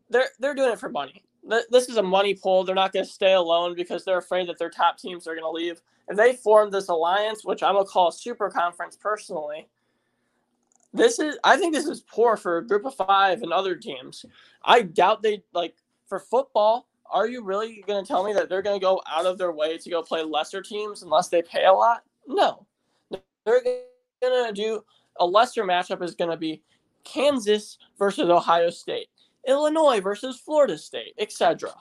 S2: they're they're doing it for money this is a money pull. They're not going to stay alone because they're afraid that their top teams are going to leave. And they formed this alliance, which I'm going to call a super conference personally, this is I think this is poor for a group of five and other teams. I doubt they like for football. Are you really going to tell me that they're going to go out of their way to go play lesser teams unless they pay a lot? No, they're going to do a lesser matchup is going to be Kansas versus Ohio State. Illinois versus Florida State, etc.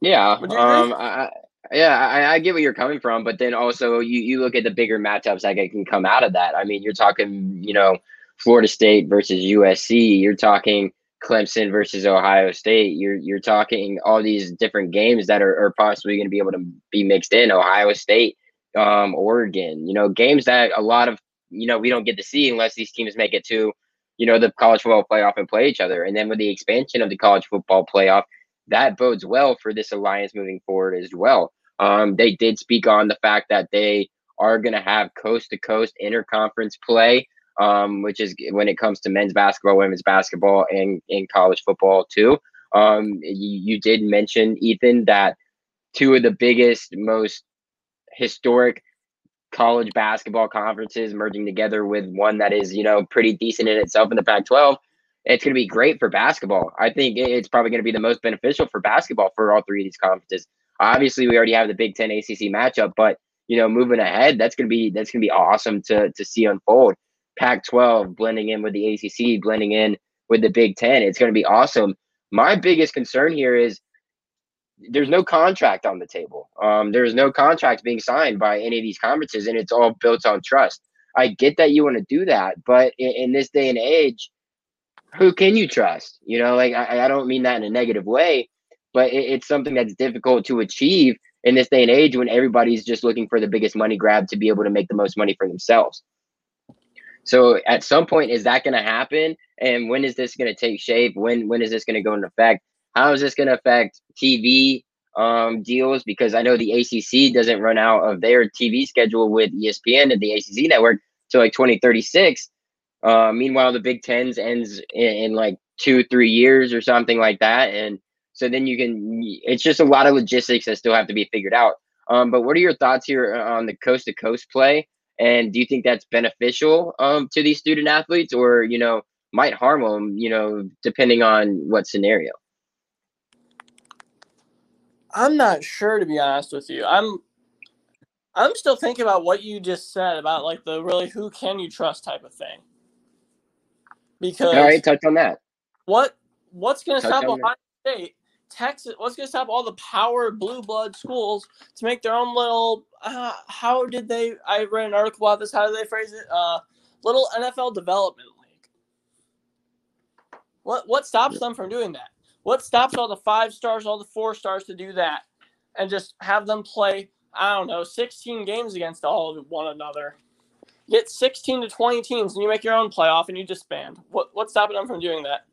S1: Yeah, um, I, yeah, I, I, get where you're coming from, but then also you you look at the bigger matchups that can come out of that. I mean, you're talking, you know, Florida State versus USC. You're talking Clemson versus Ohio State. You're you're talking all these different games that are, are possibly going to be able to be mixed in. Ohio State, um, Oregon. You know, games that a lot of you know we don't get to see unless these teams make it to you know, the college football playoff and play each other. And then with the expansion of the college football playoff, that bodes well for this alliance moving forward as well. Um, they did speak on the fact that they are going to have coast to coast interconference play, um, which is when it comes to men's basketball, women's basketball, and in college football too. Um, you, you did mention Ethan that two of the biggest, most historic college basketball conferences merging together with one that is, you know, pretty decent in itself in the Pac 12. It's going to be great for basketball. I think it's probably going to be the most beneficial for basketball for all three of these conferences. Obviously, we already have the Big Ten ACC matchup, but you know, moving ahead, that's going to be that's to be awesome to to see unfold. Pac-12 blending in with the ACC, blending in with the Big Ten. It's going to be awesome. My biggest concern here is there's no contract on the table. Um, there's no contract being signed by any of these conferences, and it's all built on trust. I get that you want to do that, but in, in, this day and age, who can you trust? You know, like I, I don't mean that in a negative way, but it, it's something that's difficult to achieve in this day and age when everybody's just looking for the biggest money grab to be able to make the most money for themselves. So at some point, is that going to happen? And when is this going to take shape? When when is this going to go into effect? How is this going to affect TV um, deals? Because I know the ACC doesn't run out of their TV schedule with ESPN and the ACC network till like 2036. Uh, meanwhile, the Big Tens ends in, in, like two, three years or something like that. And So then you can. It's just a lot of logistics that still have to be figured out. Um, but what are your thoughts here on the coast to coast play? And do you think that's beneficial um, to these student athletes, or you know, might harm them? You know, depending on what scenario.
S2: I'm not sure to be honest with you. I'm I'm still thinking about what you just said about like the really who can you trust type of thing. Because
S1: all right, touch on that.
S2: What what's going to stop Ohio State, Texas? What's going to stop all the power blue blood schools to make their own little? Uh, how did they? I read an article about this. How do they phrase it? Uh, little NFL development league. What what stops them from doing that? What stops all the five stars, all the four stars to do that, and just have them play? I don't know, 16 games against all of one another. Get 16 to 20 teams, and you make your own playoff, and you disband. What what's stopping them from doing that?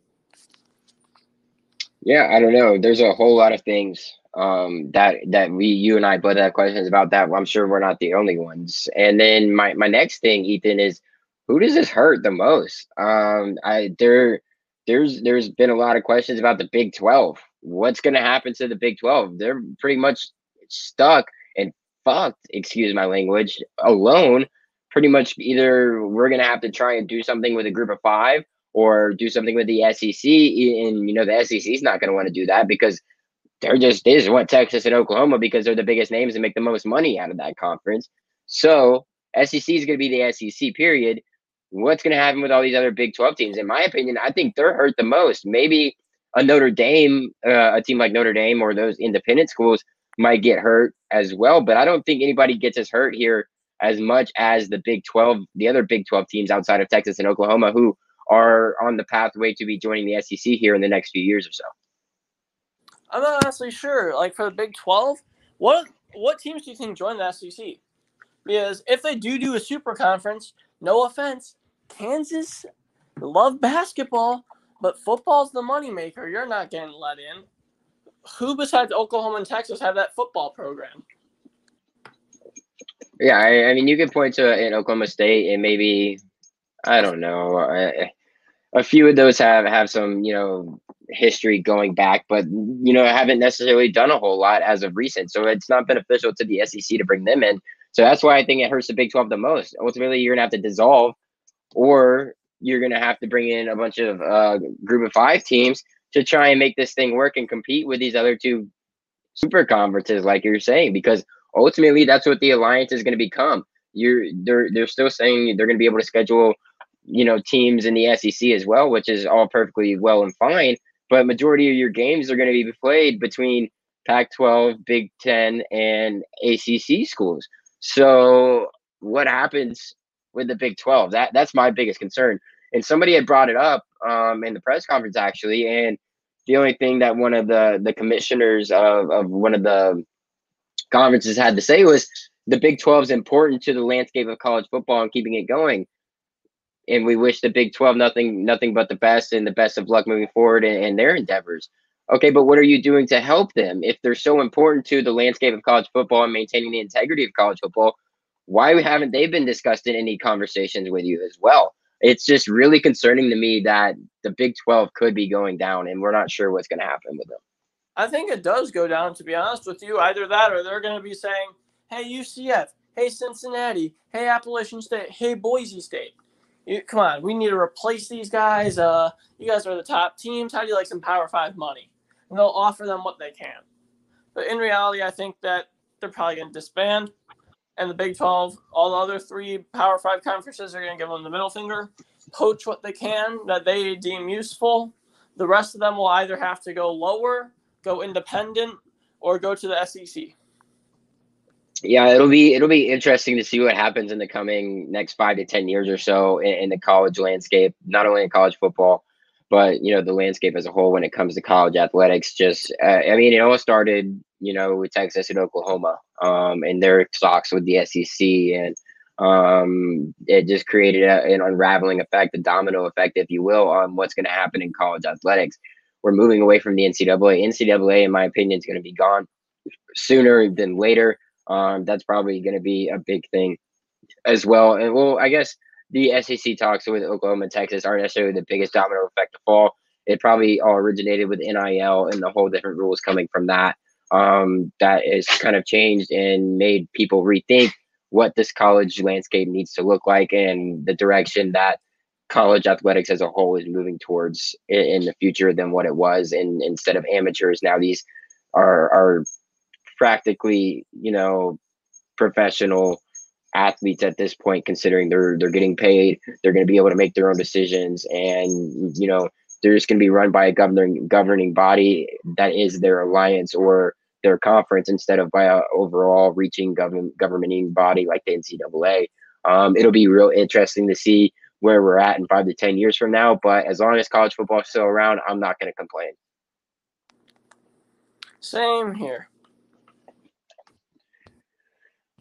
S1: Yeah, I don't know. There's a whole lot of things um, that that we, you and I both have questions about. That I'm sure we're not the only ones. And then my my next thing, Ethan, is who does this hurt the most? Um, I there there's there's been a lot of questions about the Big 12. What's going to happen to the Big 12? They're pretty much stuck and fucked, excuse my language, alone. Pretty much either we're going to have to try and do something with a group of 5 or do something with the SEC and you know the SEC is not going to want to do that because they're just just want Texas and Oklahoma because they're the biggest names and make the most money out of that conference. So SEC is going to be the SEC period what's going to happen with all these other Big 12 teams? In my opinion, I think they're hurt the most. Maybe a Notre Dame, uh, a team like Notre Dame or those independent schools might get hurt as well. But I don't think anybody gets as hurt here as much as the Big 12, the other Big 12 teams outside of Texas and Oklahoma who are on the pathway to be joining the SEC here in the next few years or so.
S2: I'm not honestly sure. Like for the Big 12, what what teams do you think join the SEC? Because if they do do a super conference, no offense, Kansas love basketball, but football's the moneymaker. You're not getting let in. Who besides Oklahoma and Texas have that football program?
S1: Yeah, I, I mean, you could point to an Oklahoma State and maybe, I don't know, a, a few of those have have some, you know, history going back, but you know, haven't necessarily done a whole lot as of recent. So it's not beneficial to the SEC to bring them in. So that's why I think it hurts the Big 12 the most. Ultimately, you're gonna have to dissolve or you're to have to bring in a bunch of uh, group of five teams to try and make this thing work and compete with these other two super conferences, like you're saying, because ultimately that's what the alliance is going to become. You're they're they're still saying they're going to be able to schedule, you know, teams in the SEC as well, which is all perfectly well and fine. But majority of your games are going to be played between Pac-12, Big Ten, and ACC schools. So what happens with the Big 12. That that's my biggest concern. And somebody had brought it up um, in the press conference actually, and the only thing that one of the the commissioners of, of one of the conferences had to say was the Big 12 is important to the landscape of college football and keeping it going. And we wish the Big 12 nothing nothing but the best and the best of luck moving forward in, in their endeavors. Okay, but what are you doing to help them if they're so important to the landscape of college football and maintaining the integrity of college football? why haven't they been discussed in any conversations with you as well? It's just really concerning to me that the Big 12 could be going down and we're not sure what's going to happen with them.
S2: I think it does go down, to be honest with you. Either that or they're going to be saying, hey, UCF, hey, Cincinnati, hey, Appalachian State, hey, Boise State. You, come on, we need to replace these guys. Uh, you guys are the top teams. How do you like some Power Five money? And they'll offer them what they can. But in reality, I think that they're probably going to disband and the Big 12, all the other three Power Five conferences are going to give them the middle finger, poach what they can that they deem useful. The rest of them will either have to go lower, go independent, or go to the SEC.
S1: Yeah, it'll be it'll be interesting to see what happens in the coming next five to ten years or so in, in the college landscape, not only in college football, but you know the landscape as a whole when it comes to college athletics. Just, uh, I mean, it all started you know, with Texas and Oklahoma um, and their talks with the SEC. And um, it just created a, an unraveling effect, a domino effect, if you will, on what's going to happen in college athletics. We're moving away from the NCAA. NCAA, in my opinion, is going to be gone sooner than later. Um, that's probably going to be a big thing as well. And well, I guess the SEC talks with Oklahoma and Texas aren't necessarily the biggest domino effect to fall. it probably all originated with NIL and the whole different rules coming from that. Um, that is kind of changed and made people rethink what this college landscape needs to look like and the direction that college athletics as a whole is moving towards in, the future than what it was. And instead of amateurs, now these are are practically, you know, professional athletes at this point, considering they're they're getting paid, they're going to be able to make their own decisions, and you know they're just going to be run by a governing governing body that is their alliance or their conference instead of by a overall reaching government governing body like the NCAA. Um, it'll be real interesting to see where we're at in five to ten years from now. But as long as college football is still around, I'm not going to complain.
S2: Same here.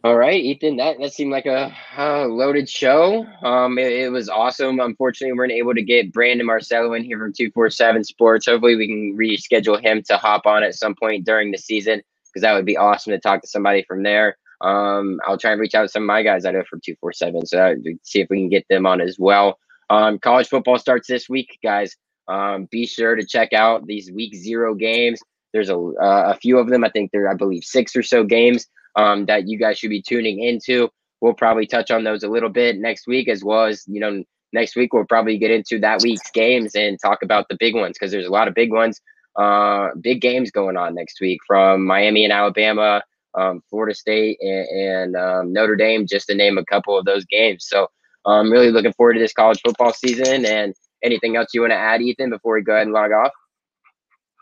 S1: All right, Ethan, that, that seemed like a, a loaded show. Um, it, it, was awesome. Unfortunately, we weren't able to get Brandon Marcello in here from 247 Sports. Hopefully, we can reschedule him to hop on at some point during the season because that would be awesome to talk to somebody from there. Um, I'll try and reach out to some of my guys I know from 247, so see if we can get them on as well. Um, college football starts this week, guys. Um, be sure to check out these week zero games. There's a, uh, a few of them. I think there, I believe, six or so games um, that you guys should be tuning into. We'll probably touch on those a little bit next week, as well as you know next week we'll probably get into that week's games and talk about the big ones because there's a lot of big ones, uh, big games going on next week from Miami and Alabama, um, Florida State and, and um, Notre Dame, just to name a couple of those games. So I'm really looking forward to this college football season. And anything else you want to add, Ethan, before we go ahead and log off?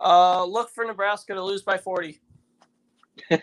S2: Uh, look for Nebraska to lose by 40.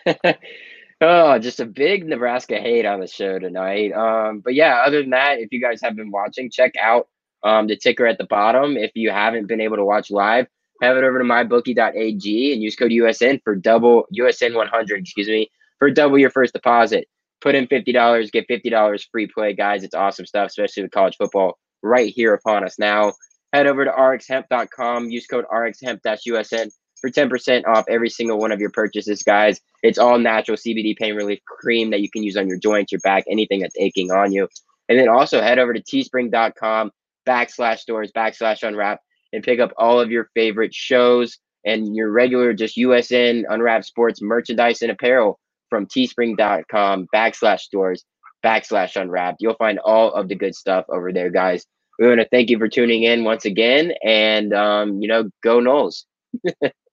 S1: Oh, just a big Nebraska hate on the show tonight. Um, but yeah, other than that, if you guys have been watching, check out um, the ticker at the bottom. If you haven't been able to watch live, head over to mybookie.ag and use code USN for double USN 100, excuse me, for double your first deposit. Put in $50, get $50 free play, guys. It's awesome stuff, especially with college football right here upon us now. Head over to rxhemp.com, use code rxhemp-usn for 10% off every single one of your purchases, guys. It's all natural CBD pain relief cream that you can use on your joints, your back, anything that's aching on you. And then also head over to teespring.com backslash stores backslash unwrap and pick up all of your favorite shows and your regular just USN unwrap sports merchandise and apparel from teespring.com backslash stores backslash unwrap. You'll find all of the good stuff over there, guys. We want to thank you for tuning in once again and, um, you know, go Noles.